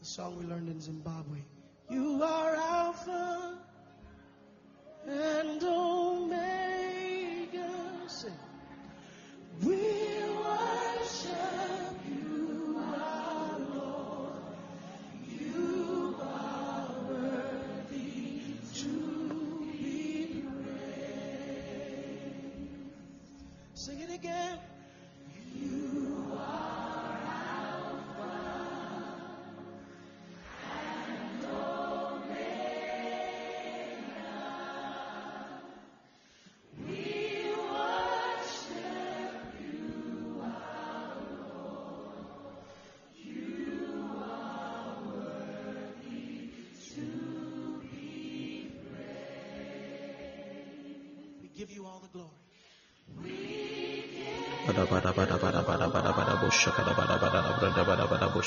The song we learned in Zimbabwe. You are Alpha and Omega.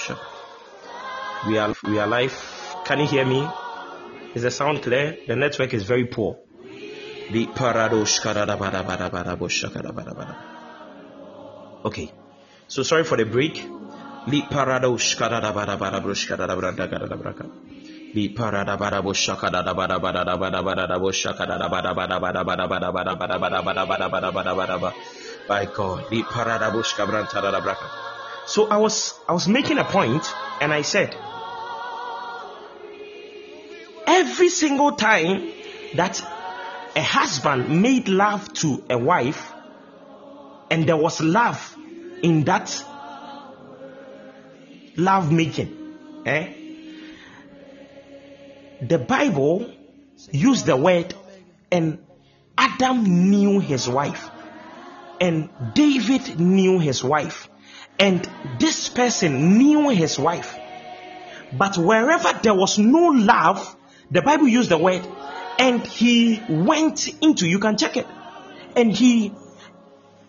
worship. We are we are live. Can you hear me? Is the sound clear? The network is very poor. Okay. So sorry for the break. By God so I was I was making a point and I said every single time that a husband made love to a wife and there was love in that love making eh the Bible used the word, and Adam knew his wife, and David knew his wife, and this person knew his wife. But wherever there was no love, the Bible used the word, and he went into, you can check it, and he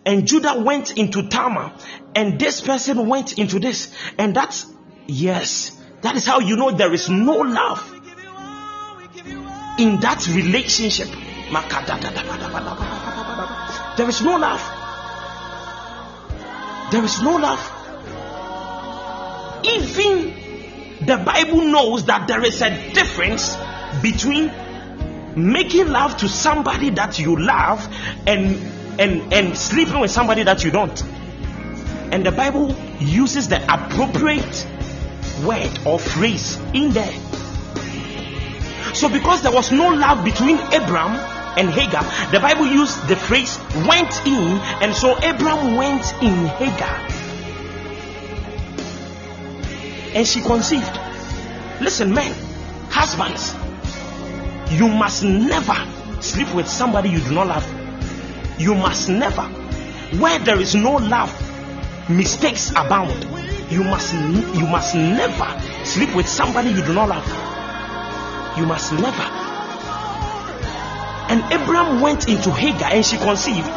and Judah went into Tamar, and this person went into this, and that's yes, that is how you know there is no love in that relationship. There is no love. There is no love. Even the Bible knows that there is a difference between making love to somebody that you love and and and sleeping with somebody that you don't. And the Bible uses the appropriate word or phrase in there. So, because there was no love between Abraham and Hagar, the Bible used the phrase went in, and so Abraham went in Hagar. And she conceived. Listen, men, husbands, you must never sleep with somebody you do not love. You must never. Where there is no love, mistakes abound. You must you must never sleep with somebody you do not love. You must never. And Abraham went into Hagar and she conceived.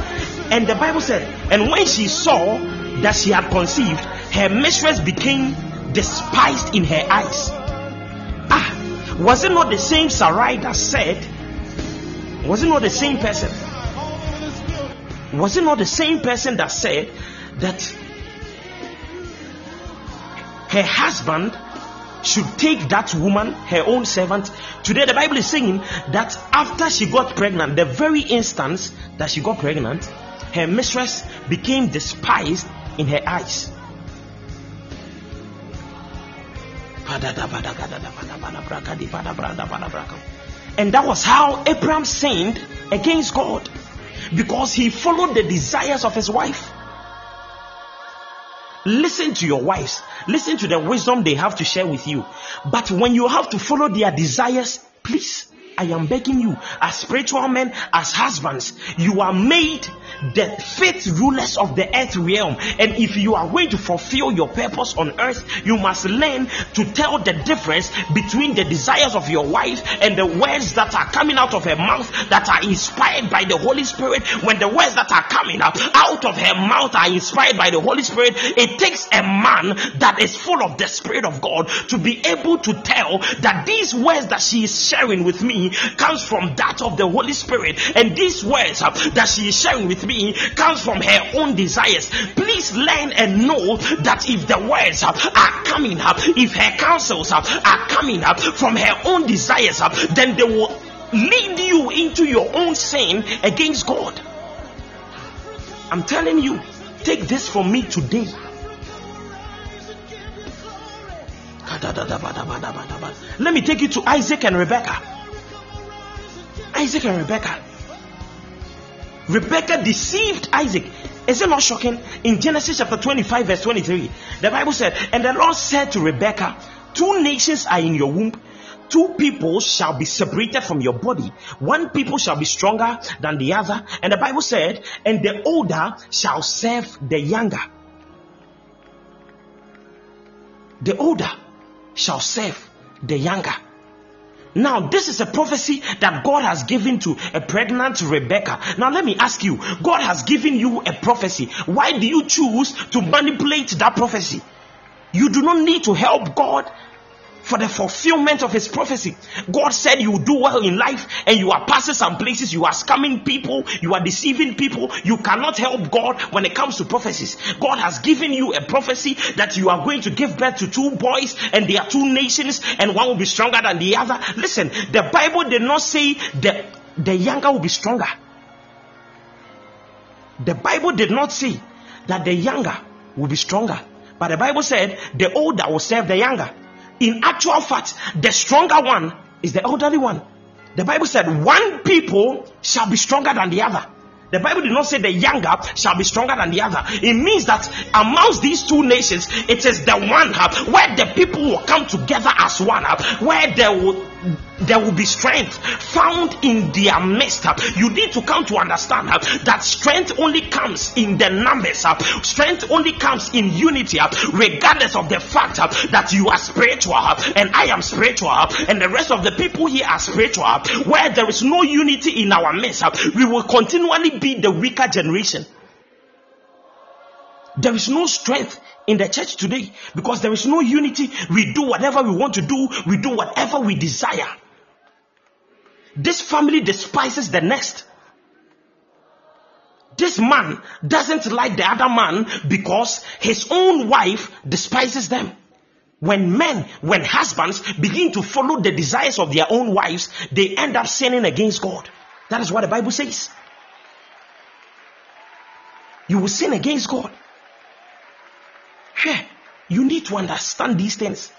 And the Bible said, and when she saw that she had conceived, her mistress became despised in her eyes. Ah, was it not the same Sarai that said, was it not the same person? Was it not the same person that said that her husband should take that woman, her own servant. Today, the Bible is saying that after she got pregnant, the very instance that she got pregnant, her mistress became despised in her eyes. And that was how Abraham sinned against God because he followed the desires of his wife. Listen to your wives. Listen to the wisdom they have to share with you. But when you have to follow their desires, please, I am begging you, as spiritual men, as husbands, you are made the fifth rulers of the earth realm. And if you are going to fulfill your purpose on earth, you must learn to tell the difference between the desires of your wife and the words that are coming out of her mouth that are inspired by the Holy Spirit. When the words that are coming out, out of her mouth are inspired by the Holy Spirit, it takes a man that is full of the Spirit of God to be able to tell that these words that she is sharing with me comes from that of the Holy Spirit. And these words uh, that she is sharing with being comes from her own desires. Please learn and know that if the words are coming up, if her counsels are coming up from her own desires, then they will lead you into your own sin against God. I'm telling you, take this from me today. Let me take you to Isaac and Rebecca. Isaac and Rebecca. Rebecca deceived Isaac. Is it not shocking? In Genesis chapter 25, verse 23, the Bible said, And the Lord said to Rebecca, Two nations are in your womb, two people shall be separated from your body. One people shall be stronger than the other. And the Bible said, And the older shall serve the younger. The older shall serve the younger. Now, this is a prophecy that God has given to a pregnant Rebecca. Now, let me ask you God has given you a prophecy. Why do you choose to manipulate that prophecy? You do not need to help God for the fulfillment of his prophecy. God said you do well in life and you are passing some places, you are scamming people, you are deceiving people. You cannot help God when it comes to prophecies. God has given you a prophecy that you are going to give birth to two boys and they are two nations and one will be stronger than the other. Listen, the Bible did not say that the younger will be stronger. The Bible did not say that the younger will be stronger. But the Bible said the older will serve the younger in actual fact, the stronger one is the elderly one. The Bible said, one people shall be stronger than the other. The Bible did not say the younger shall be stronger than the other. It means that amongst these two nations, it is the one where the people will come together as one, where there will there will be strength found in their midst. You need to come to understand that strength only comes in the numbers. Strength only comes in unity, regardless of the fact that you are spiritual and I am spiritual and the rest of the people here are spiritual. Where there is no unity in our midst, we will continually be the weaker generation. There is no strength in the church today because there is no unity. We do whatever we want to do, we do whatever we desire. This family despises the next. This man doesn't like the other man because his own wife despises them. When men, when husbands begin to follow the desires of their own wives, they end up sinning against God. That is what the Bible says. You will sin against God. Hey, you need to understand these things.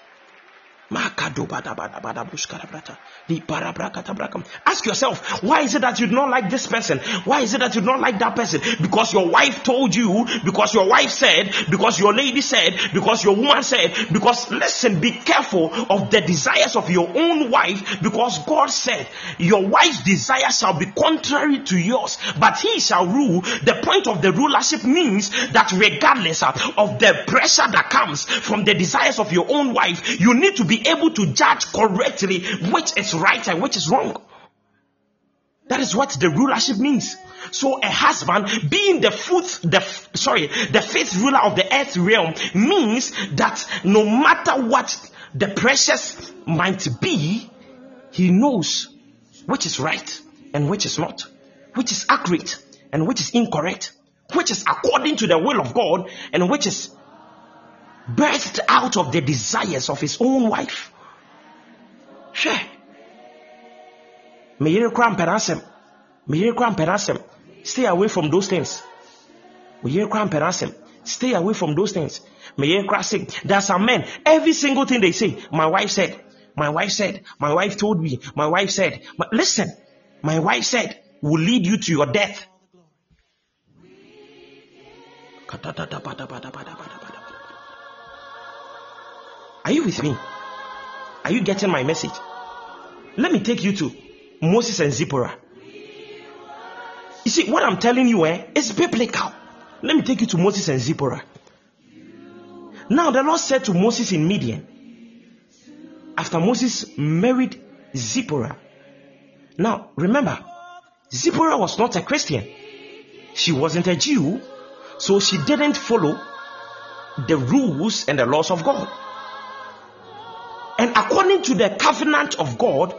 Ask yourself, why is it that you do not like this person? Why is it that you do not like that person? Because your wife told you, because your wife said, because your lady said, because your woman said, because listen, be careful of the desires of your own wife, because God said, your wife's desire shall be contrary to yours, but he shall rule. The point of the rulership means that regardless of the pressure that comes from the desires of your own wife, you need to be able to judge correctly which is right and which is wrong. That is what the rulership means. So a husband being the fourth, the sorry, the fifth ruler of the earth realm means that no matter what the precious might be, he knows which is right and which is not, which is accurate and which is incorrect, which is according to the will of God and which is birthed out of the desires of his own wife. Hwɛ. Meyere kora mpɛrɛ asɛm. Mpɛrɛ asɛm. Stay away from those things. Meyere kora mpɛrɛ asɛm. Stay away from those things. Meyere kora say, there are some men, every single thing they say, my wife said, my wife said, my wife told me, my wife said. But listen, my wife said will lead you to your death. Are you with me? Are you getting my message? Let me take you to Moses and Zipporah. You see, what I'm telling you eh, is biblical. Let me take you to Moses and Zipporah. Now, the Lord said to Moses in Midian, after Moses married Zipporah. Now, remember, Zipporah was not a Christian, she wasn't a Jew, so she didn't follow the rules and the laws of God. And according to the covenant of God,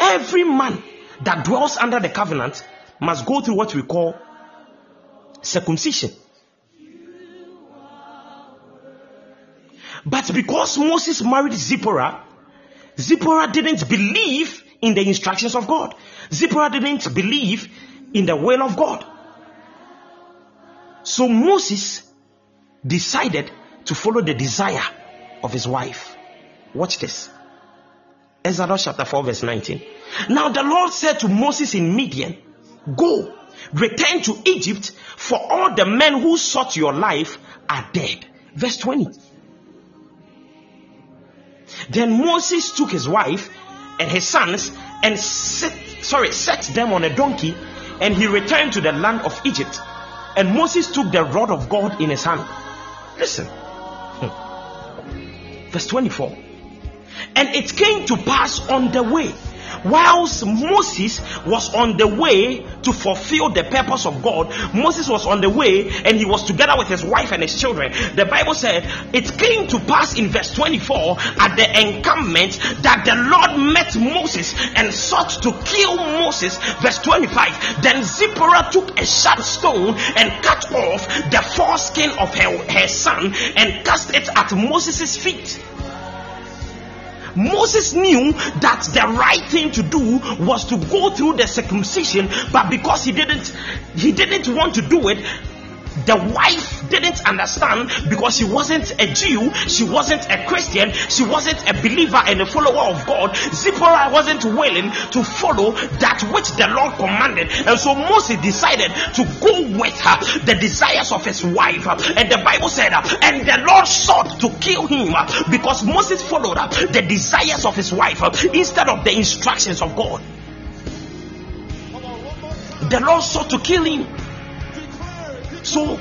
every man that dwells under the covenant must go through what we call circumcision. But because Moses married Zipporah, Zipporah didn't believe in the instructions of God. Zipporah didn't believe in the will of God. So Moses decided to follow the desire of his wife. Watch this. Exodus chapter 4, verse 19. Now the Lord said to Moses in Midian, Go, return to Egypt, for all the men who sought your life are dead. Verse 20. Then Moses took his wife and his sons and set, sorry, set them on a donkey, and he returned to the land of Egypt. And Moses took the rod of God in his hand. Listen. Hmm. Verse 24. And it came to pass on the way whilst Moses was on the way to fulfill the purpose of God, Moses was on the way and he was together with his wife and his children. The Bible said it came to pass in verse 24 at the encampment that the Lord met Moses and sought to kill Moses. Verse 25 Then Zipporah took a sharp stone and cut off the foreskin of her, her son and cast it at Moses' feet. Moses knew that the right thing to do was to go through the circumcision, but because he didn't, he didn't want to do it, the wife didn't understand because she wasn't a Jew, she wasn't a Christian, she wasn't a believer and a follower of God. Zipporah wasn't willing to follow that which the Lord commanded, and so Moses decided to go with her, the desires of his wife. And the Bible said, and the Lord sought to kill him because Moses followed the desires of his wife instead of the instructions of God. The Lord sought to kill him. So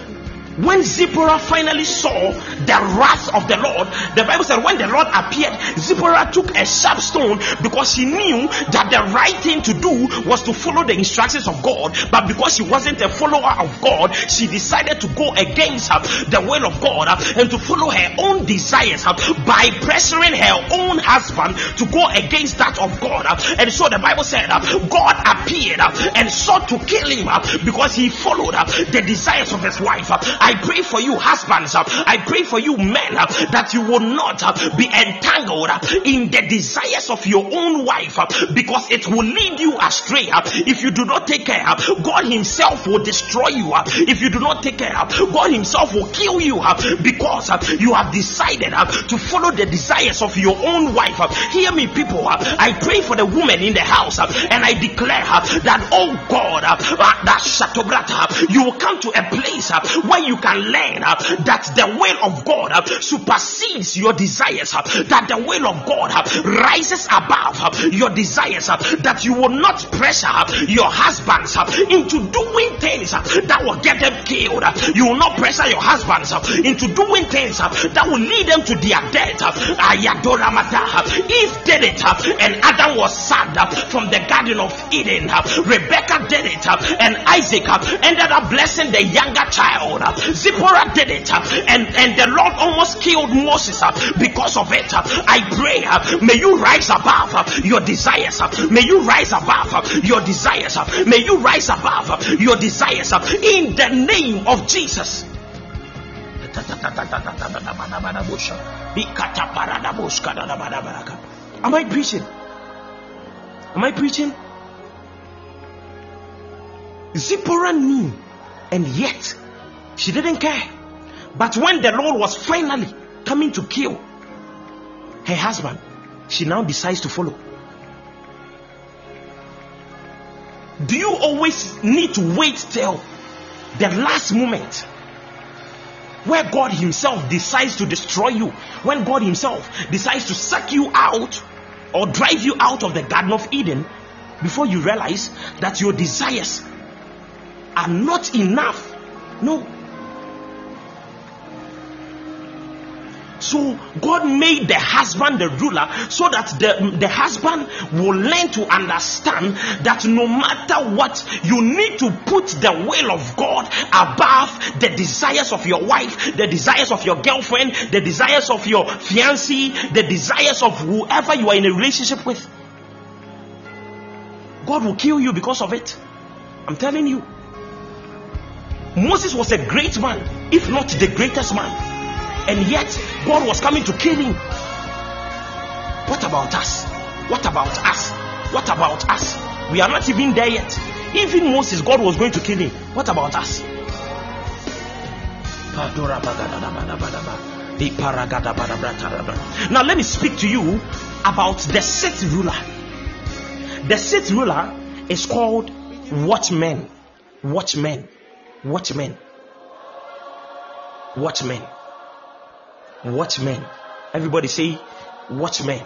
when Zipporah finally saw the wrath of the Lord, the Bible said when the Lord appeared, Zipporah took a sharp stone because she knew that the right thing to do was to follow the instructions of God. But because she wasn't a follower of God, she decided to go against the will of God and to follow her own desires by pressuring her own husband to go against that of God. and so the Bible said God appeared and sought to kill him because he followed the desires of his wife. I pray for you, husbands. uh, I pray for you, men, uh, that you will not uh, be entangled uh, in the desires of your own wife uh, because it will lead you astray. Uh, if you do not take care, God Himself will destroy you. If you do not take care, God Himself will kill you because you have decided to follow the desires of your own wife. Hear me, people. I pray for the woman in the house and I declare that, oh God, uh, ah, that Shatobrata, you will come to a place where you can learn uh, that the will of God uh, supersedes your desires, uh, that the will of God uh, rises above uh, your desires, that you will not pressure your husbands uh, into doing things that will get them killed. You will not pressure your husbands into doing things that will lead them to their death. Eve did it, and Adam was sad from the Garden of Eden. Rebecca did it, and Isaac ended up blessing the younger child. Zipporah did it, and, and the Lord almost killed Moses uh, because of it. I pray, uh, may you rise above uh, your desires. May you rise above your desires. May you rise above your desires in the name of Jesus. Am I preaching? Am I preaching? Zipporah knew, and yet she didn't care. But when the Lord was finally coming to kill her husband, she now decides to follow. Do you always need to wait till the last moment where God Himself decides to destroy you? When God Himself decides to suck you out or drive you out of the Garden of Eden before you realize that your desires are not enough. No. So God made the husband the ruler so that the, the husband will learn to understand that no matter what, you need to put the will of God above the desires of your wife, the desires of your girlfriend, the desires of your fiancé, the desires of whoever you are in a relationship with. God will kill you because of it. I'm telling you. Moses was a great man, if not the greatest man and yet God was coming to kill him. What about us? What about us? What about us? We are not even there yet. Even Moses, God was going to kill him. What about us? Now, let me speak to you about the sixth ruler. The sixth ruler is called watchmen. Watchmen. Watchmen. Watchmen watchmen. Everybody say, watchmen.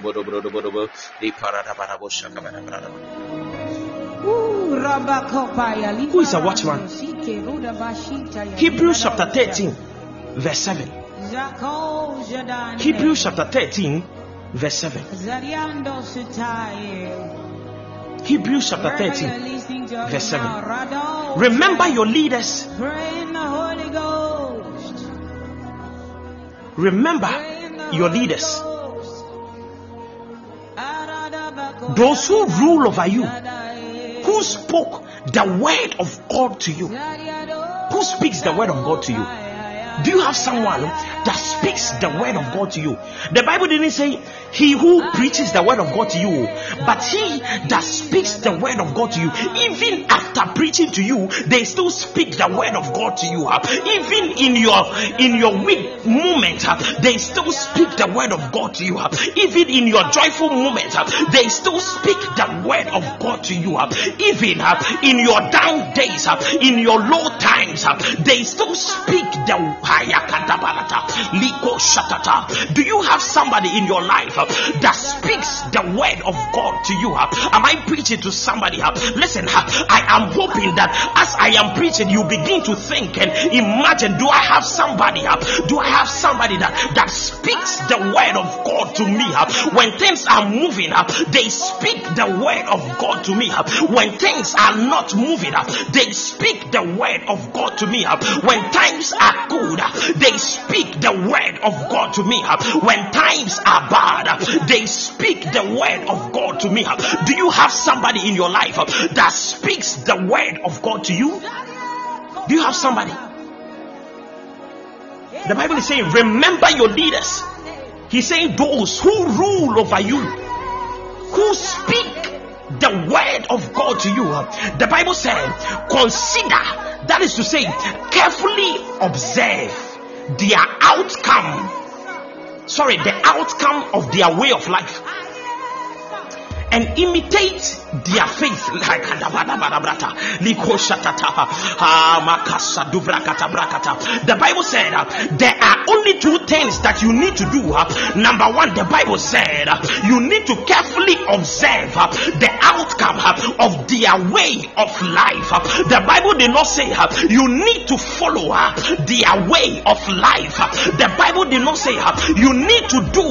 Rapadaba, let Paradabush Who is a watchman? Hebrews chapter 13, verse 7. Hebrews chapter 13, verse 7. Hebrews chapter 13, verse 7. Remember your leaders. Remember your leaders. Those who rule over you, who spoke the word of God to you, who speaks the word of God to you. Do you have someone that speaks the word of God to you? The Bible didn't say he who preaches the word of God to you, but he that speaks the word of God to you, even after preaching to you, they still speak the word of God to you. Even in your in your weak moment, they still speak the word of God to you. Even in your joyful moment, they still speak the word of God to you. Even in your down days, in your low times, they still speak the do you have somebody in your life uh, that speaks the word of God to you? Uh, am I preaching to somebody? Uh, listen, I am hoping that as I am preaching, you begin to think and imagine do I have somebody? Do I have somebody that, that speaks the word of God to me? When things are moving they speak the word of God to me. When things are not moving they speak the word of God to me. When times are they speak the word of God to me. When times are bad, they speak the word of God to me. Do you have somebody in your life that speaks the word of God to you? Do you have somebody? The Bible is saying, Remember your leaders. He's saying, Those who rule over you, who speak the word of God to you. The Bible said, Consider that is to say, carefully observe their outcome. Sorry, the outcome of their way of life and imitate their faith. Like the Bible said uh, there are only two things that you need to do. Uh, number one, the Bible said uh, you need to carefully observe uh, the outcome uh, of their way of life. The Bible did not say you need to follow their way of life. The Bible did not say you need to do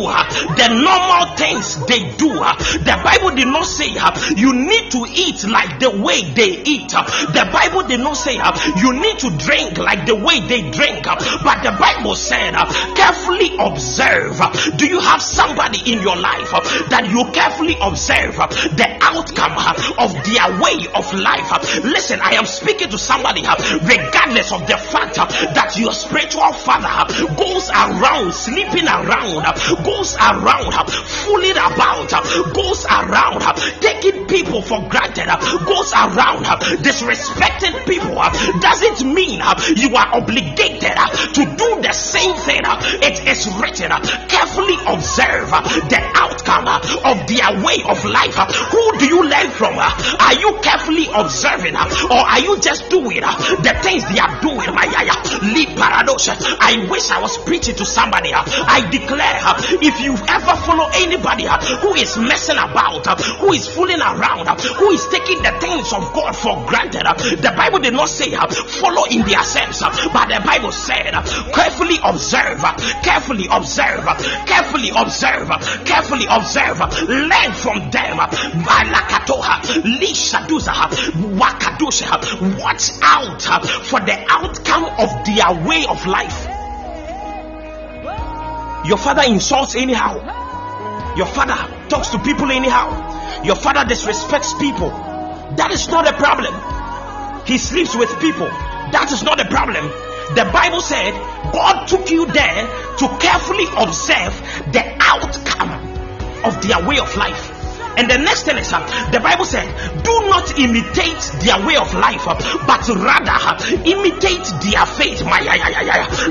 the normal things they do. The Bible did not say uh, you need to eat like the way they eat. The Bible did not say you need to drink like the way they drink. But the Bible said, carefully observe. Do you have somebody in your life that you carefully observe the outcome of their way of life? Listen, I am speaking to somebody, regardless of the fact that your spiritual father goes around, sleeping around, goes around, fooling about, goes around around taking people for granted, uh, goes around uh, disrespecting people, uh, doesn't mean you are obligated to do the same thing. It is written, carefully observe the outcome of their way of life. Who do you learn from? Are you carefully observing or are you just doing the things they are doing? My lead paradox. I wish I was preaching to somebody. I declare if you ever follow anybody who is messing about, who is fooling around around, uh, who is taking the things of God for granted. Uh, the Bible did not say uh, follow in their sense, but the Bible said carefully observe, carefully observe, carefully observe, carefully observe, learn from them. Watch out for the outcome of their way of life. Your father insults anyhow. Your father talks to people anyhow. Your father disrespects people. That is not a problem. He sleeps with people. That is not a problem. The Bible said God took you there to carefully observe the outcome of their way of life. And the next thing is, the Bible said, do not imitate their way of life, but rather imitate their faith.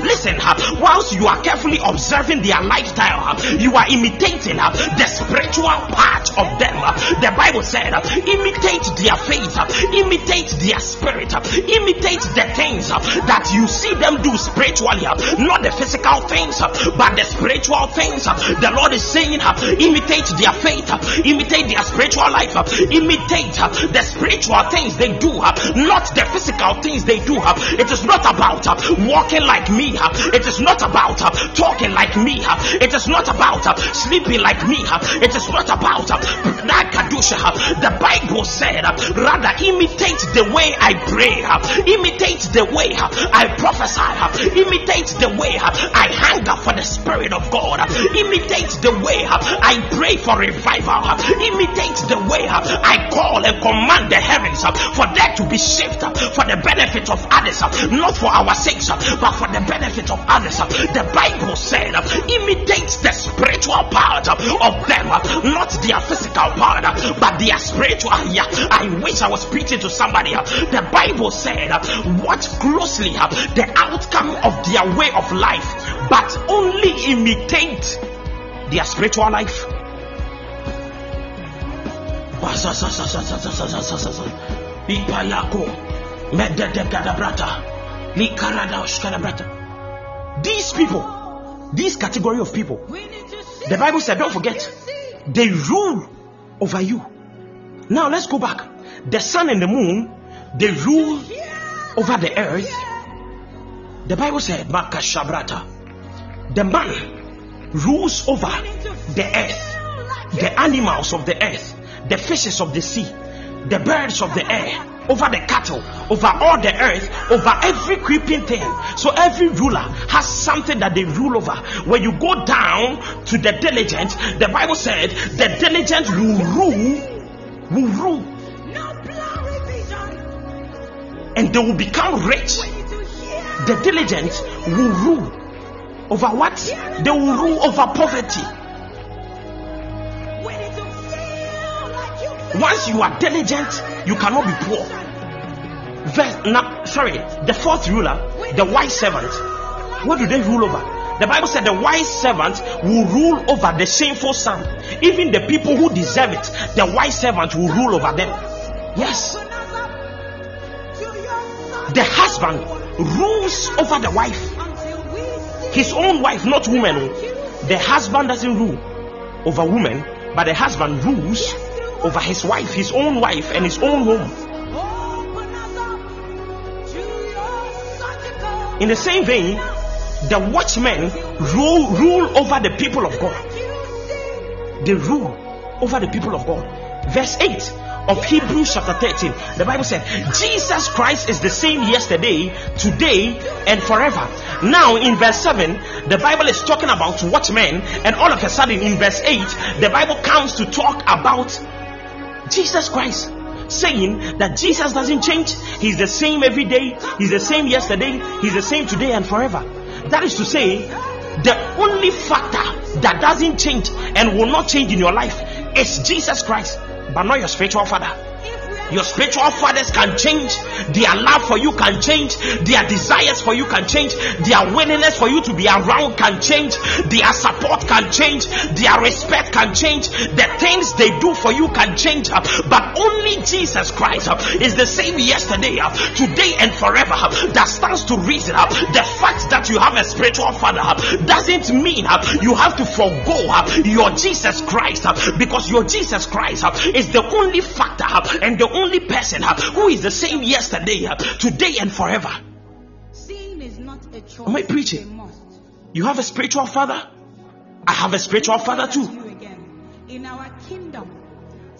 Listen, whilst you are carefully observing their lifestyle, you are imitating the spiritual part of them. The Bible said, imitate their faith, imitate their spirit, imitate the things that you see them do spiritually, not the physical things, but the spiritual things. The Lord is saying, imitate their faith, imitate imitate their spiritual life, uh, imitate uh, the spiritual things they do, uh, not the physical things they do. It is not about walking like me, it is not about Uh, talking like me, uh, it is not about uh, sleeping like me, it is not about the Bible said, rather imitate the way I pray, imitate the way I prophesy, imitate the way I hunger for the Spirit of God, imitate the way I pray for revival, imitate the way I call and command the heavens for there to be shift for the benefit of others, not for our sakes, but for the benefit of others. The Bible said, imitate the spiritual part of them, not their physical part, but their spiritual. Yeah, I wish I was preaching to somebody. The Bible said, watch closely the outcome of their way of life, but only imitate their spiritual life. These people, this category of people, the Bible said, don't forget, they rule over you. Now let's go back. The sun and the moon, they rule over the earth. The Bible said, Makashabrata, the man rules over the earth, the animals of the earth the fishes of the sea, the birds of the air, over the cattle, over all the earth, over every creeping thing. So every ruler has something that they rule over. When you go down to the diligent, the Bible said the diligent will rule, will rule. And they will become rich. The diligent will rule over what? They will rule over poverty. Once you are diligent, you cannot be poor. Verse, now, sorry, the fourth ruler, the wise servant. What do they rule over? The Bible said the wise servant will rule over the shameful son. Even the people who deserve it, the wise servant will rule over them. Yes. The husband rules over the wife. His own wife, not woman. The husband doesn't rule over woman, but the husband rules over his wife, his own wife, and his own home. In the same vein, the watchmen rule, rule over the people of God. They rule over the people of God. Verse 8 of Hebrews chapter 13, the Bible said, Jesus Christ is the same yesterday, today, and forever. Now, in verse 7, the Bible is talking about watchmen, and all of a sudden, in verse 8, the Bible comes to talk about Jesus Christ saying that Jesus doesn't change. He's the same every day. He's the same yesterday. He's the same today and forever. That is to say, the only factor that doesn't change and will not change in your life is Jesus Christ, but not your spiritual father. Your spiritual fathers can change. Their love for you can change. Their desires for you can change. Their willingness for you to be around can change. Their support can change. Their respect can change. The things they do for you can change. But only Jesus Christ uh, is the same yesterday, uh, today, and forever. uh, That stands to reason. Uh, the fact that you have a spiritual father uh, doesn't mean uh, you have to forego your Jesus Christ because your Jesus Christ is the only factor and the only person who is the same yesterday, today, and forever. Sin is not a choice. Am I preaching? You have a spiritual father. I have a spiritual father too. In our kingdom,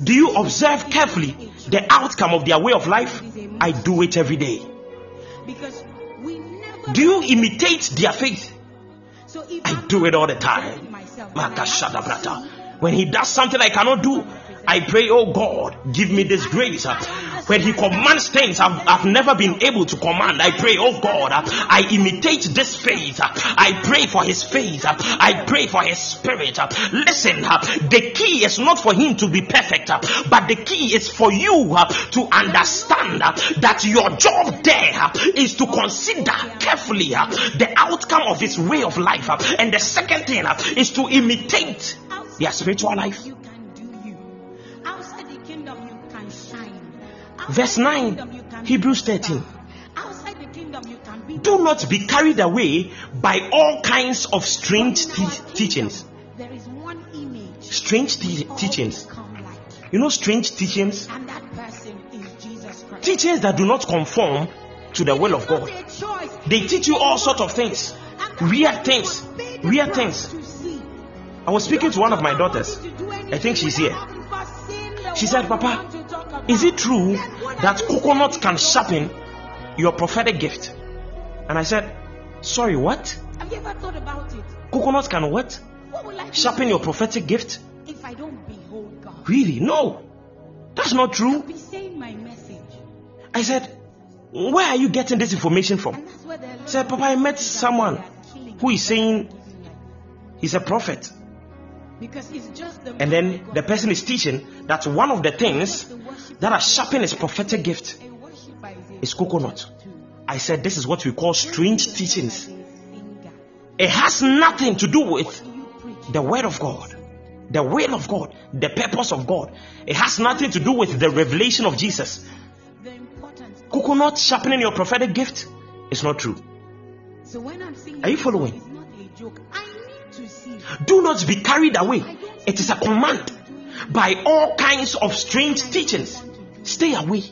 Do you observe carefully the outcome of their way of life? I do it every day. because we never. Do you imitate their faith? So if I do it all the time. myself, and I have to Makashadabrata. see When he does something I cannot do, I pray, oh God, give me this grace. Uh, When he commands things I've, I've never been able to command, I pray, oh God, uh, I imitate this faith. Uh, I pray for his faith. Uh, I pray for his spirit. Uh. Listen, uh, the key is not for him to be perfect, but the key is for you to understand that your job there uh, to consider carefully the outcome of his way of life. And the second thing is to imitate their spiritual life. Verse 9, kingdom, you can Hebrews 13. star. Outside the kingdom, you can be. Do not be carried away by all kinds of strange te- teachings. There is one image. Strange te- teachings. You know, strange teachings? and that person is Jesus Christ. Teachings that do not conform to the will of God. They teach you all sorts of things. Weird things. must pay the Weird things. I was speaking to one of my daughters. I think she's here. She said, Papa, Is it true that coconut can sharpen your prophetic gift? And I said, Sorry, what? Have you ever thought about it? Coconut can what? What Sharpen your prophetic gift? if I don't behold God? Really? No. That's not true. Be saying my message, I said, Where are you getting this information from? and that's where the Said, Papa, I met someone who is saying he's a prophet. Because it's just the And then the person is teaching that one of the things that are sharpening his prophetic gift is coconut. I said, This is what we call strange teachings. It has nothing to do with Do you preach? the word of God, the will of God, the purpose of God. It has nothing to do with the revelation of Jesus. The importance. of- Coconut sharpening your prophetic gift is not true. So when I'm saying Are you following? Do not be carried away. It is a command by all kinds of strange teachings. Stay away.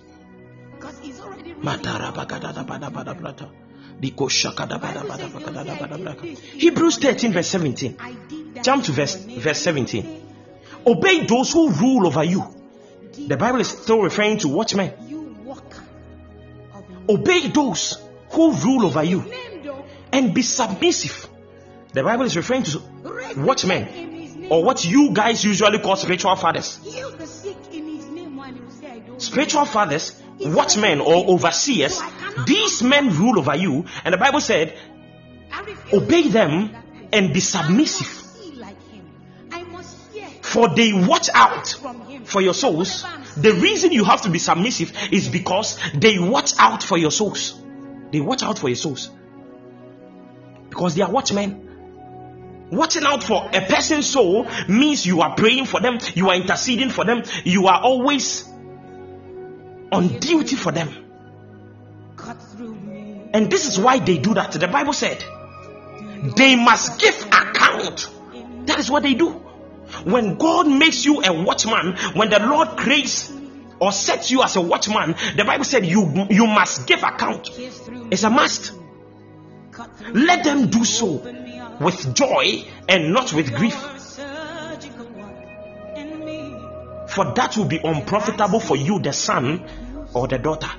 Hebrews 13, verse 17. I did Jump to verse verse 17. Obey those who rule over you. The Bible is still referring to watchmen. Obey those who rule over you and be submissive. The Bible is referring to watchmen or what you guys usually call spiritual fathers. Spiritual fathers, watchmen or overseers, these men rule over you, and the Bible said, obey them and be submissive. For they watch out for your souls. The reason you have to be submissive is because they watch out for your souls. They watch out for your souls. Because they are watchmen. Watching out for a person's soul means you are praying for them, you are interceding for them, you are always on duty for them. Cut through me. And this is why they do that. The Bible said they must give account. That is what they do. When God makes you a watchman, when the Lord creates or sets you as a watchman, the Bible said you you must give account. It's a must. Let them do so Open me up. With joy and not with grief, for that will be unprofitable for you, the son or the daughter.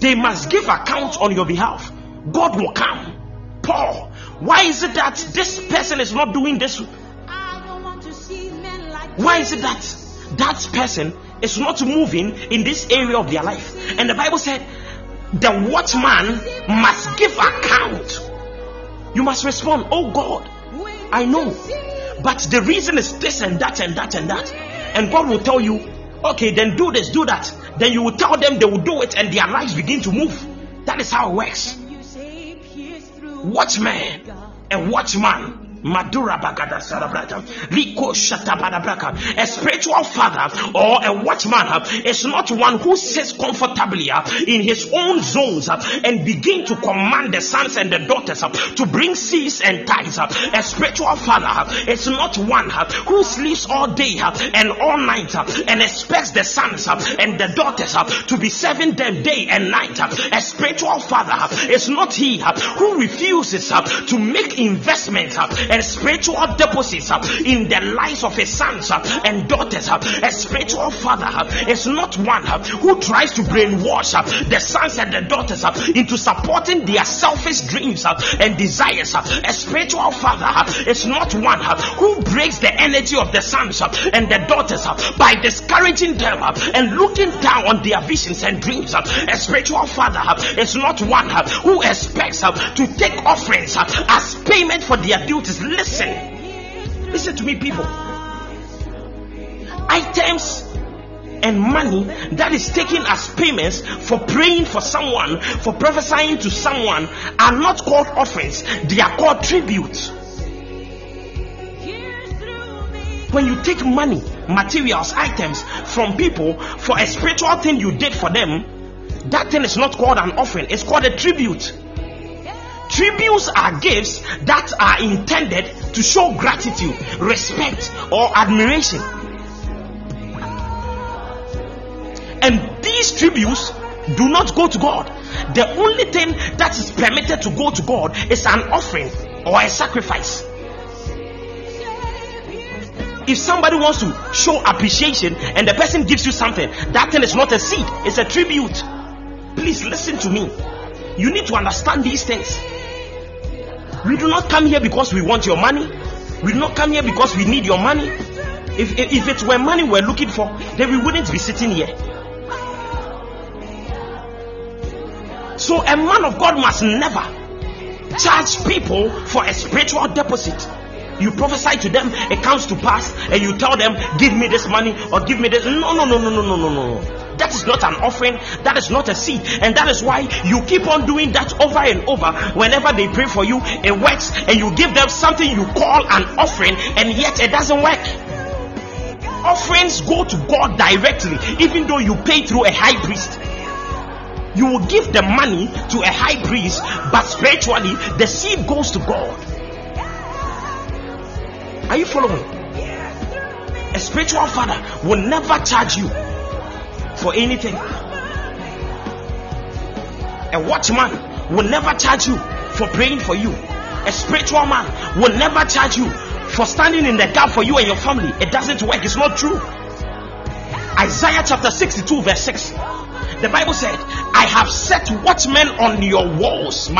They must give account on your behalf. God will come. Paul, why is it that this person is not doing this? Why is it that that person is not moving in this area of their life? And the Bible said, the watchman must give account. You must respond, Oh God, I know. But the reason is this and that and that and that. And God will tell you, Okay, then do this, do that. Then you will tell them they will do it and their lives begin to move. That is how it works. And Watchman, a watchman. Madura bagada sarabrata, liko shatabadabraka. A spiritual father or a watchman is not one who sits comfortably in his own zones and begin to command the sons and the daughters to bring seeds and tithes. uh. A spiritual father is not one who sleeps all day and all night and expects the sons and the daughters to be serving them day and night. A spiritual father is not he who refuses to make investments and spiritual deposits uh, in the lives of his sons uh, and daughters. uh. A spiritual father uh, is not one uh, who tries to brainwash uh, the sons and the daughters into supporting their selfish dreams and desires. A spiritual father is not one who breaks the energy of the sons and the daughters by discouraging them and looking down on their visions and dreams. A spiritual father is not one who expects to take offerings as payment for their duties. Listen, listen to me, people. Items and money that is taken as payments for praying for someone, for prophesying to someone, are not called offerings, they are called me. When you take money, materials, items from people for a spiritual thing you did for them, that thing is not called an offering, it's called a tribute. Tributes are gifts that are intended to show gratitude, respect, or admiration. And these tributes do not go to God. The only thing that is permitted to go to God is an offering or a sacrifice. If somebody wants to show appreciation and the person gives you something, that thing is not a seed, it's a tribute. Please listen to me. You need to understand these things. We do not come here because we want your money. We do not come here because we need your money. If, if, it were money we're looking for, then we wouldn't be sitting here. So a man of God must never charge people for a spiritual deposit. You prophesy to them, it comes to pass, and you tell them, Give me this money or give me this. No, no, no, no, no, no, no, no. That is not an offering, that is not a seed, and that is why you keep on doing that over and over. Whenever they pray for you, it works, and you give them something you call an offering, and yet it doesn't work. Offerings go to God directly, even though you pay through a high priest you will give the money to a high priest, but spiritually the seed goes to God. Are you following? A spiritual father will never charge you for anything. A watchman will never charge you for praying for you. A spiritual man will never charge you for standing in the gap for you and your family. It doesn't work, it's not true. Isaiah chapter 62, verse 6. The Bible said, I have set watchmen on your walls. The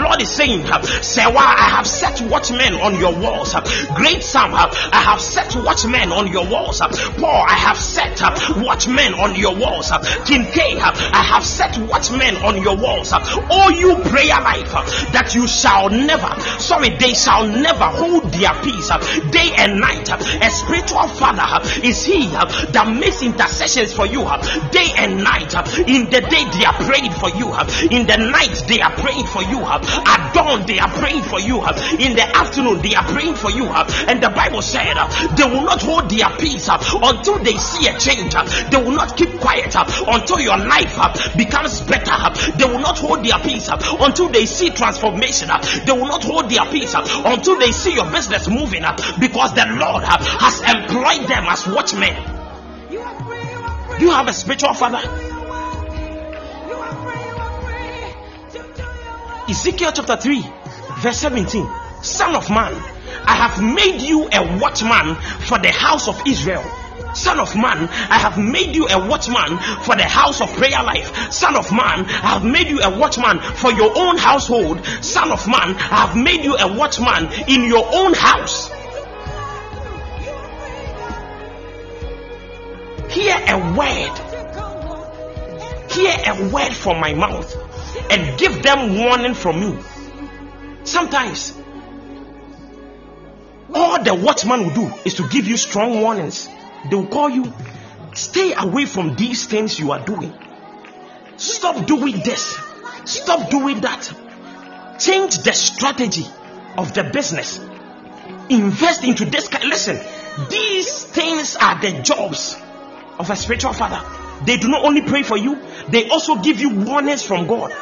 Lord is saying, Sewa, I have set watchmen on your walls. Great Sam, I have set watchmen on your walls. Paul, I have set watchmen on your walls. King K, I have set watchmen on your walls. Oh, you prayer life, that you shall never, sorry, they shall never hold their peace day and night. A spiritual father is he that makes intercessions for you uh, day and night. Uh, in the day, they are praying for you. Uh, in the night, they are praying for you. At dawn, they are praying for you. In the afternoon, they are praying for you. And the Bible said they will not hold their peace until they see a change. They will not keep quiet until your life becomes better. They will not hold their peace until they see transformation. They will not hold their peace until they see your business moving up because the Lord has employed them as watchmen. You you have a spiritual father. Do. Ezekiel chapter 3, verse 17. Son of man, I have made you a watchman for the house of Israel. Son of man, I have made you a watchman for the house of prayer life. Son of man, I have made you a watchman for your own household. Son of man, I have made you a watchman in your own house. Hear a word hear a word from my mouth and give them warning from you. Sometimes, all the watchman will do is to give you strong warnings. They will call you, stay away from these things you are doing. Stop doing this. Stop doing that. Change the strategy of the business. Invest into this. Listen, these things are the jobs of a spiritual father. They do not only pray for you, they also give you warnings from God.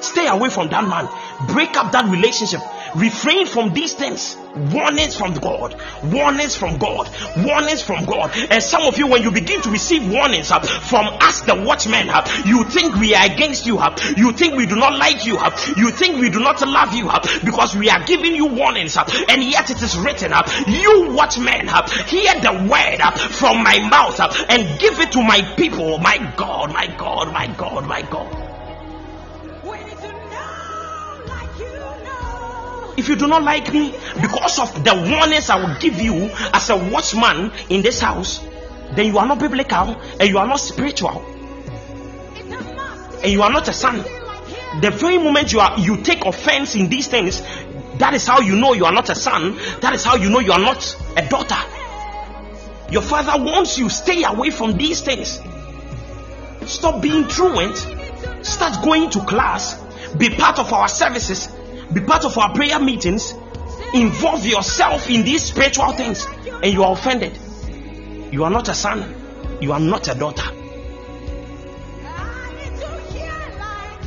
Stay away from that man. Break up that relationship. Refrain from these things. Warnings from God. Warnings from God. Warnings from God. And some of you, when you begin to receive warnings uh, from us, the watchmen, uh, you think we are against you. Uh, you think we do not like you. Uh, you think we do not love you uh, because we are giving you warnings. Uh, and yet it is written, uh, You watchmen, uh, hear the word uh, from my mouth uh, and give it to my people. My God, my God, my God, my God. If you do not like me because of the warnings I will give you as a watchman in this house, then you are not biblical and you are not spiritual and you are not a son. The very moment you are you take offense in these things, that is how you know you are not a son. That is how you know you are not a daughter. Your father wants you stay away from these things. Stop being truant. Start going to class. Be part of our services. Be part of our prayer meetings. Involve yourself in these spiritual things, and you are offended. You are not a son. You are not a daughter.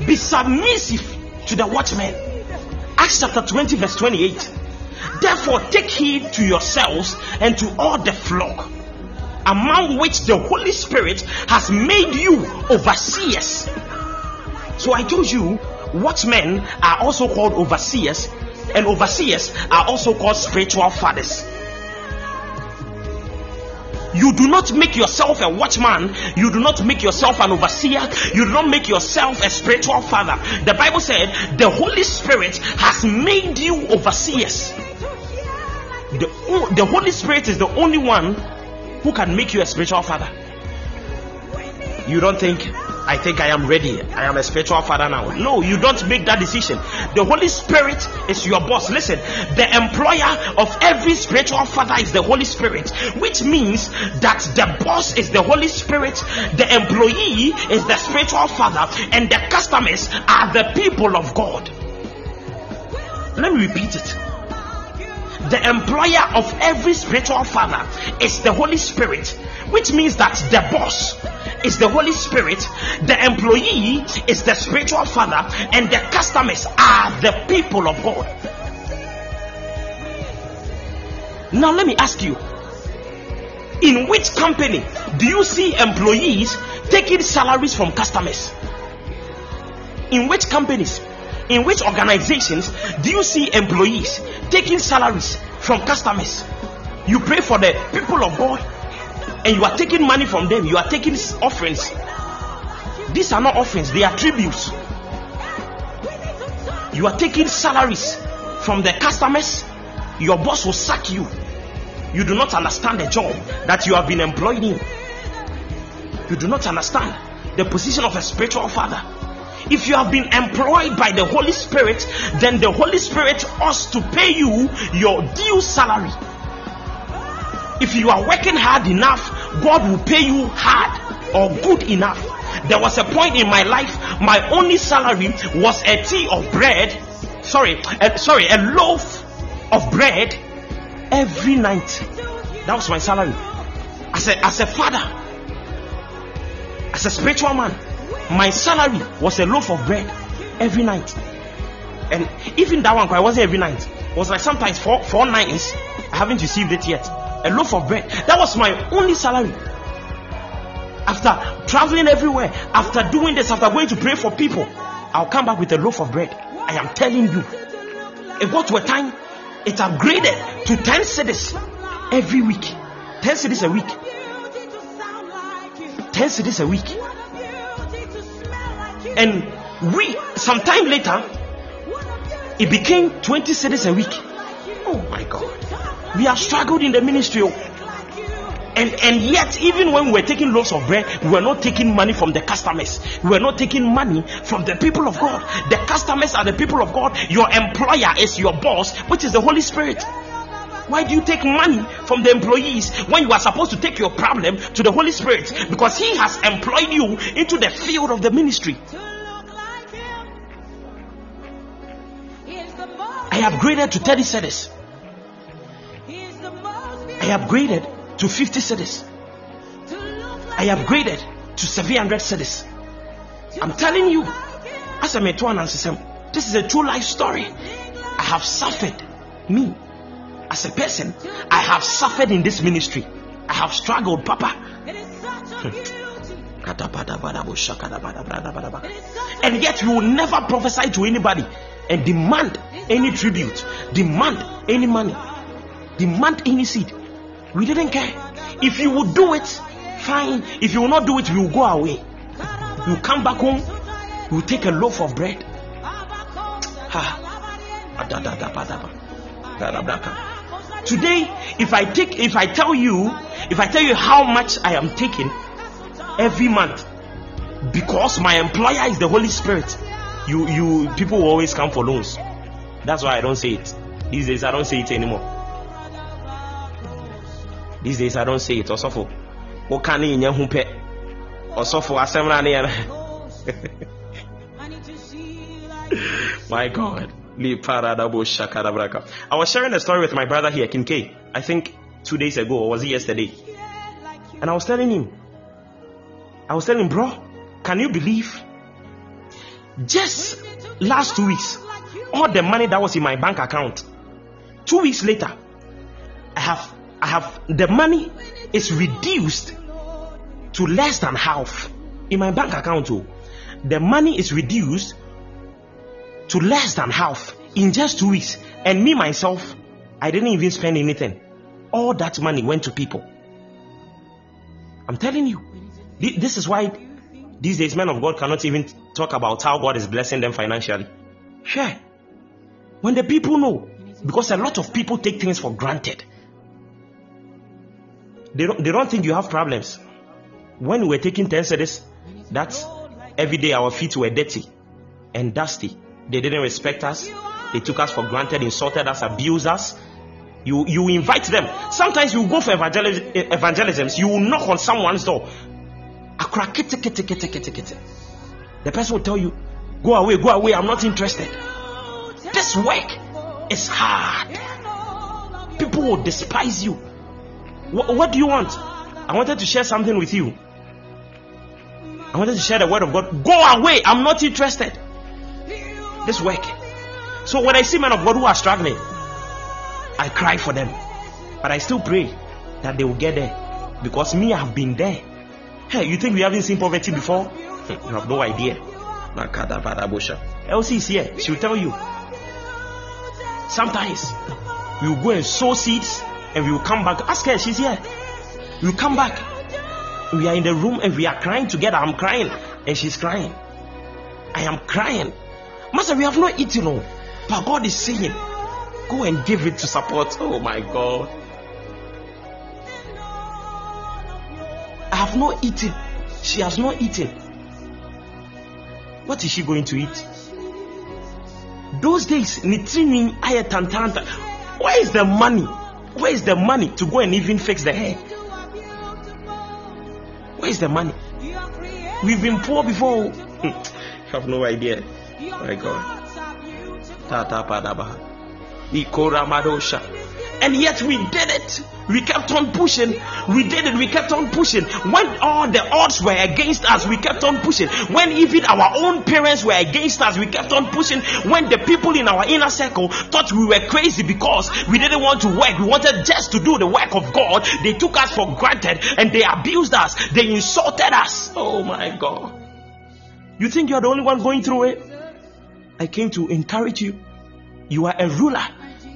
Be submissive to the watchman. Acts chapter 20, verse 28. Therefore, take heed to yourselves and to all the flock, among which the Holy Spirit has made you overseers. So I told you, watchmen are also called overseers, and overseers are also called spiritual fathers. You do not make yourself a watchman. You do not make yourself an overseer. You do not make yourself a spiritual father. The Bible said the Holy Spirit has made you overseers. The, the Holy Spirit is the only one who can make you a spiritual father. You don't think, I think I am ready. I am a spiritual father now. No, you don't make that decision. The Holy Spirit is your boss. Listen, the employer of every spiritual father is the Holy Spirit, which means that the boss is the Holy Spirit, the employee is the spiritual father, and the customers are the people of God. Let me repeat it. The employer of every spiritual father is the Holy Spirit, which means that the boss is the Holy Spirit, the employee is the spiritual father, and the customers are the people of God. Now, let me ask you in which company do you see employees taking salaries from customers? In which companies, in which organizations do you see employees taking salaries from customers? You pray for the people of God and you are taking money from them, you are taking offerings. These are not offerings, they are tributes. You are taking salaries from the customers, your boss will sack you. You do not understand the job that you have been employed in. You do not understand the position of a spiritual father. If you have been employed by the Holy Spirit, then the Holy Spirit ought to pay you your due salary. If you are working hard enough, God will pay you hard or good enough. There was a point in my life, my only salary was a tea of bread, sorry, a, sorry, a loaf of bread every night. That was my salary. As a, as a father, as a spiritual man, my salary was a loaf of bread every night. And even that one, I wasn't every night. It was like sometimes four, four nights. I haven't received it yet. A loaf of bread. That was my only salary. After traveling everywhere, after doing this, after going to pray for people, I'll come back with a loaf of bread. I am telling you. It got to a time, it upgraded to 10 cedis every week. 10 cedis a week. 10 cedis a week. And we, sometime later, it became 20 cedis a week. Oh my God. We have struggled in the ministry. oh. And, and yet, even when we were taking loaves of bread, we were not taking money from the customers. We were not taking money from the people of God. The customers are the people of God. Your employer is your boss, which is the Holy Spirit. Why do you take money from the employees when you are supposed to take your problem to the Holy Spirit? Because He has employed you into the field of the ministry. I upgraded to 30 cedis. I upgraded to 50 cedis. I upgraded to 700 cedis. I'm telling you, as a Metuan ancestor, this is a true life story. I have suffered, me, as a person, I have suffered in this ministry. I have struggled, Papa. And yet, we will never prophesy to anybody and demand any tribute, demand any money, demand any seed. We didn't care. If you would do it, fine. If you will not do it, we will go away. You come back home, you take a loaf of bread. Ha. Today, if I take, if I tell you, if I tell you how much I am taking every month, because my employer is the Holy Spirit, you, you, people will always come for loans. That's why I don't say it. These days, I don't say it anymore. These days, I don't say it. Osofo? Osofo, assemble I need to see My God. I was sharing a story with my brother here, Kinke. I think two days ago, or was it yesterday? And I was telling him, I was telling him, bro, can you believe? Just last two weeks, all the money that was in my bank account, two weeks later, I have, I have, the money is reduced to less than half in my bank account. Oh, the money is reduced to less than half in just two weeks. And me myself, I didn't even spend anything. All that money went to people. I'm telling you, this is why these days men of God cannot even talk about how God is blessing them financially. Sure. When the people know, because a lot of people take things for granted. They don't, they don't think you have problems. When we were taking 10 cedis, that's every day our feet were dirty and dusty. They didn't respect us. They took us for granted, insulted us, abused us. You you invite them. Sometimes you go for evangelis- evangelisms. You knock on someone's door. The person will tell you, "Go away, go away. I'm not interested." This work is hard. People will despise you. Wh- what do you want? I wanted to share something with you. I wanted to share the word of God. Go away. I'm not interested. This work. So when I see men of God who are struggling, I cry for them. But I still pray that they will get there. Because me, I have been there. Hey, you think we haven't seen poverty before? You have no idea. Elsie is here. She'll tell you. Sometimes we will go and sow seeds and we will come back. Ask her, she's here. We will come back. We are in the room and we are crying together. I'm crying and she's crying. I am crying. Master, we have not eaten. Oh, but God is saying, go and give it to support. Oh my God. I have not eaten. She has not eaten. What is she going to eat? Those days, Nitrini Ayatantanta. Where is the money? Where is the money to go and even fix the hair? Where is the money? We've been poor before. Hmm. You have no idea. My God. And yet we did it. We kept on pushing. We did it. We kept on pushing. When all the odds were against us, we kept on pushing. When even our own parents were against us, we kept on pushing. When the people in our inner circle thought we were crazy because we didn't want to work, we wanted just to do the work of God, they took us for granted and they abused us. They insulted us. Oh my God. You think you're the only one going through it? I came to encourage you. You are a ruler.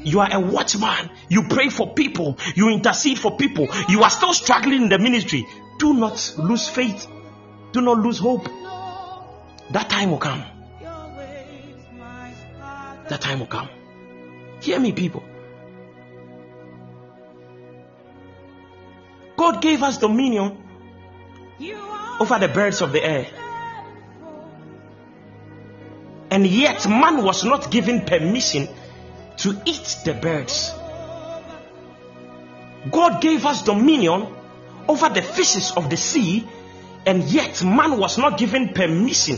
You are a watchman. You pray for people. You intercede for people. You are still struggling in the ministry. Do not lose faith. Do not lose hope. That time will come. That time will come. Hear me, people. God gave us dominion over the birds of the air. And yet, man was not given permission to eat the birds. God gave us dominion over the fishes of the sea, and yet man was not given permission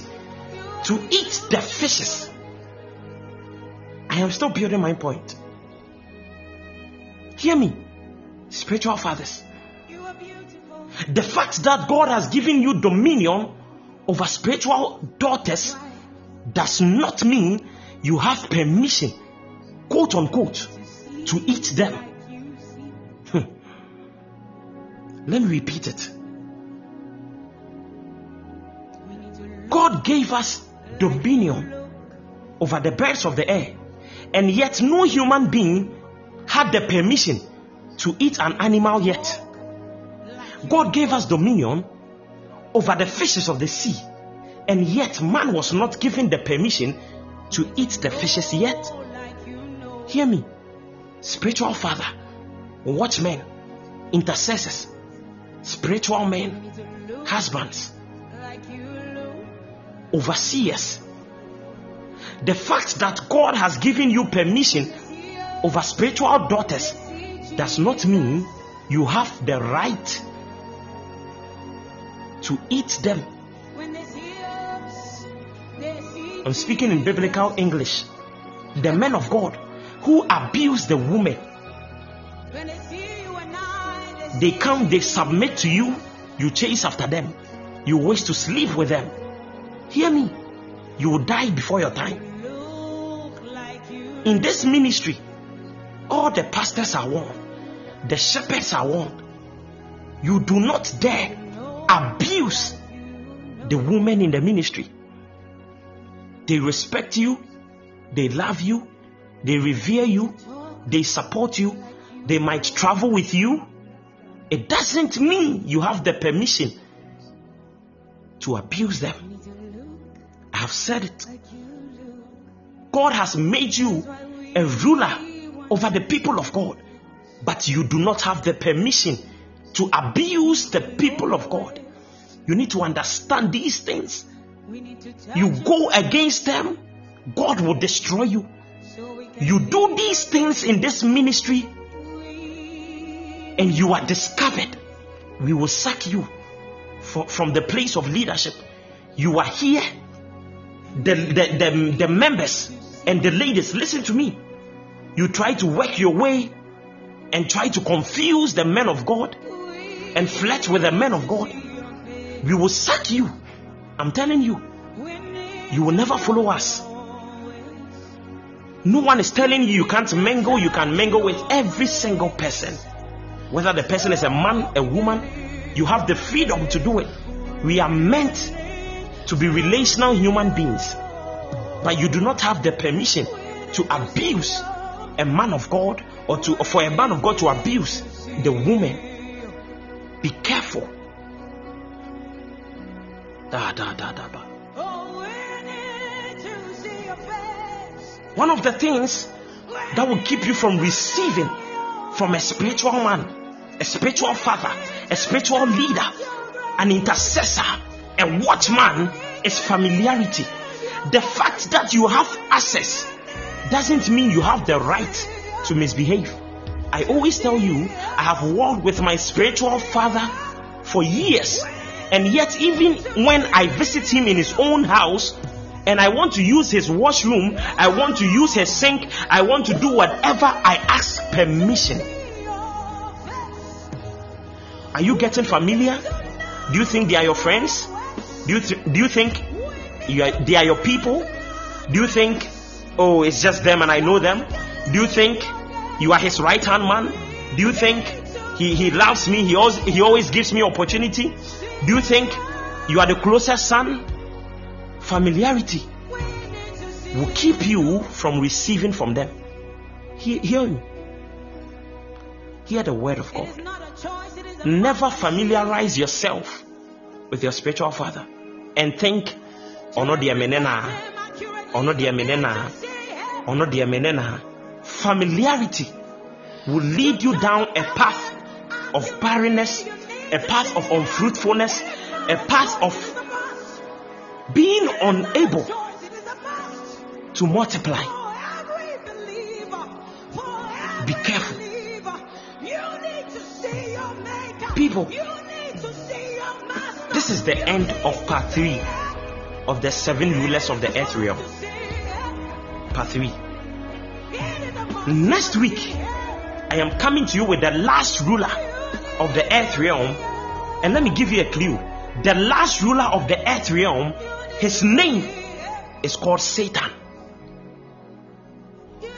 to eat the fishes. I am still building my point. Hear me, spiritual fathers. The fact that God has given you dominion over spiritual daughters does not mean you have permission, quote unquote, to eat them. Hmm. Let me repeat it. God gave us dominion over the birds of the air, and yet no human being had the permission to eat an animal yet. God gave us dominion over the fishes of the sea, and yet man was not given the permission to eat the fishes yet. Hear me, spiritual father, watchmen, intercessors, spiritual men, husbands, overseers. The fact that God has given you permission over spiritual daughters does not mean you have the right to eat them. I'm speaking in biblical English. The men of God who abuse the woman, they come, they submit to you, you chase after them, you wish to sleep with them. Hear me, you will die before your time. In this ministry, all the pastors are warned, the shepherds are warned. You do not dare abuse the women in the ministry. They respect you, they love you, they revere you, they support you, they might travel with you. It doesn't mean you have the permission to abuse them. I have said it. God has made you a ruler over the people of God, but you do not have the permission to abuse the people of God. You need to understand these things. We need to touch You go against them, God will destroy you. so we can You do these things in this ministry, and you are discovered. We will sack you fro- from the place of leadership. You are here. The, the, the, the members and the ladies, listen to me. You try to work your way and try to confuse the men of God and flirt with the men of God. We will sack you. I'm telling you, you will never follow us. No one is telling you you can't mingle, you can mingle with every single person. Whether the person is a man, a woman, you have the freedom to do it. We are meant to be relational human beings, but you do not have the permission to abuse a man of God or to for a man of God to abuse the woman. Be careful. Da, da, da, da. Oh, we need to see your face. One of the things that will keep you from receiving from a spiritual man, a spiritual father, a spiritual leader, an intercessor, a watchman is familiarity. The fact that you have access doesn't mean you have the right to misbehave. I always tell you, I have walked with my spiritual father for years, and yet, even when I visit him in his own house, and I want to use his washroom, I want to use his sink, I want to do whatever I ask permission. Are you getting familiar? Do you think they are your friends? Do you, th- do you think you are, they are your people? Do you think, oh, it's just them and I know them? Do you think you are his right hand man? Do you think he, he loves me? He always, he always gives me opportunity? Do you think you are the closest son? Familiarity will keep you from receiving from them. Hear, hear. Hear the word of God. Never familiarize yourself with your spiritual father and think, oh no, dear menena, oh no, dear menena, oh no, dear menena. Familiarity will lead you down a path of barrenness, a path of unfruitfulness, a path of being unable to multiply. Be careful. People, this is the end of part three of the seven rulers of the earth realm. Part three. Next week, I am coming to you with the last ruler of the earth realm. And let me give you a clue. The last ruler of the earth realm, his name is called Satan.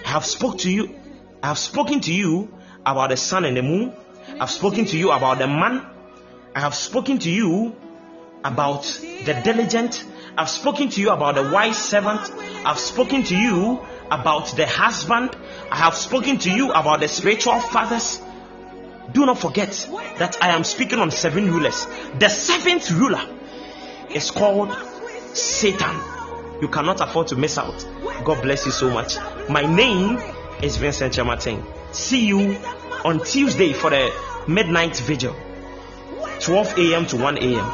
I have spoke to you. I have spoken to you about the sun and the moon. I've spoken to you about the man. I have spoken to you about the diligent. I've spoken to you about the wise servant. I've spoken to you about the husband. I have spoken to you about the spiritual fathers. Do not forget that I am speaking on seven rulers. The seventh ruler is called Satan. You cannot afford to miss out. God bless you so much. My name is Vincent Kyeremateng. See you on Tuesday for the midnight vigil, 12 a.m. to 1 a.m.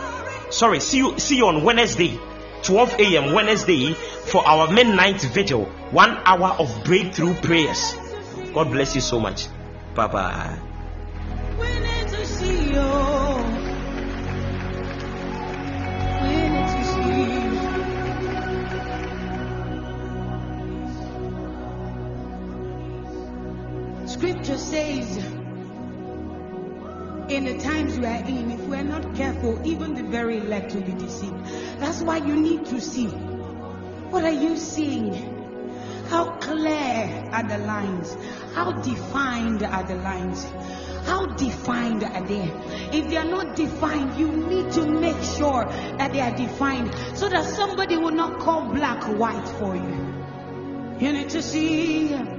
Sorry, see you see you on Wednesday, 12 a.m. Wednesday for our midnight vigil, one hour of breakthrough prayers. God bless you so much. Bye bye. Scripture says, in the times we are in, if we are not careful, even the very elect will be deceived. That's why you need to see. What are you seeing? How clear are the lines? How defined are the lines? How defined are they? If they are not defined, you need to make sure that they are defined so that somebody will not call black white for you. You need to see.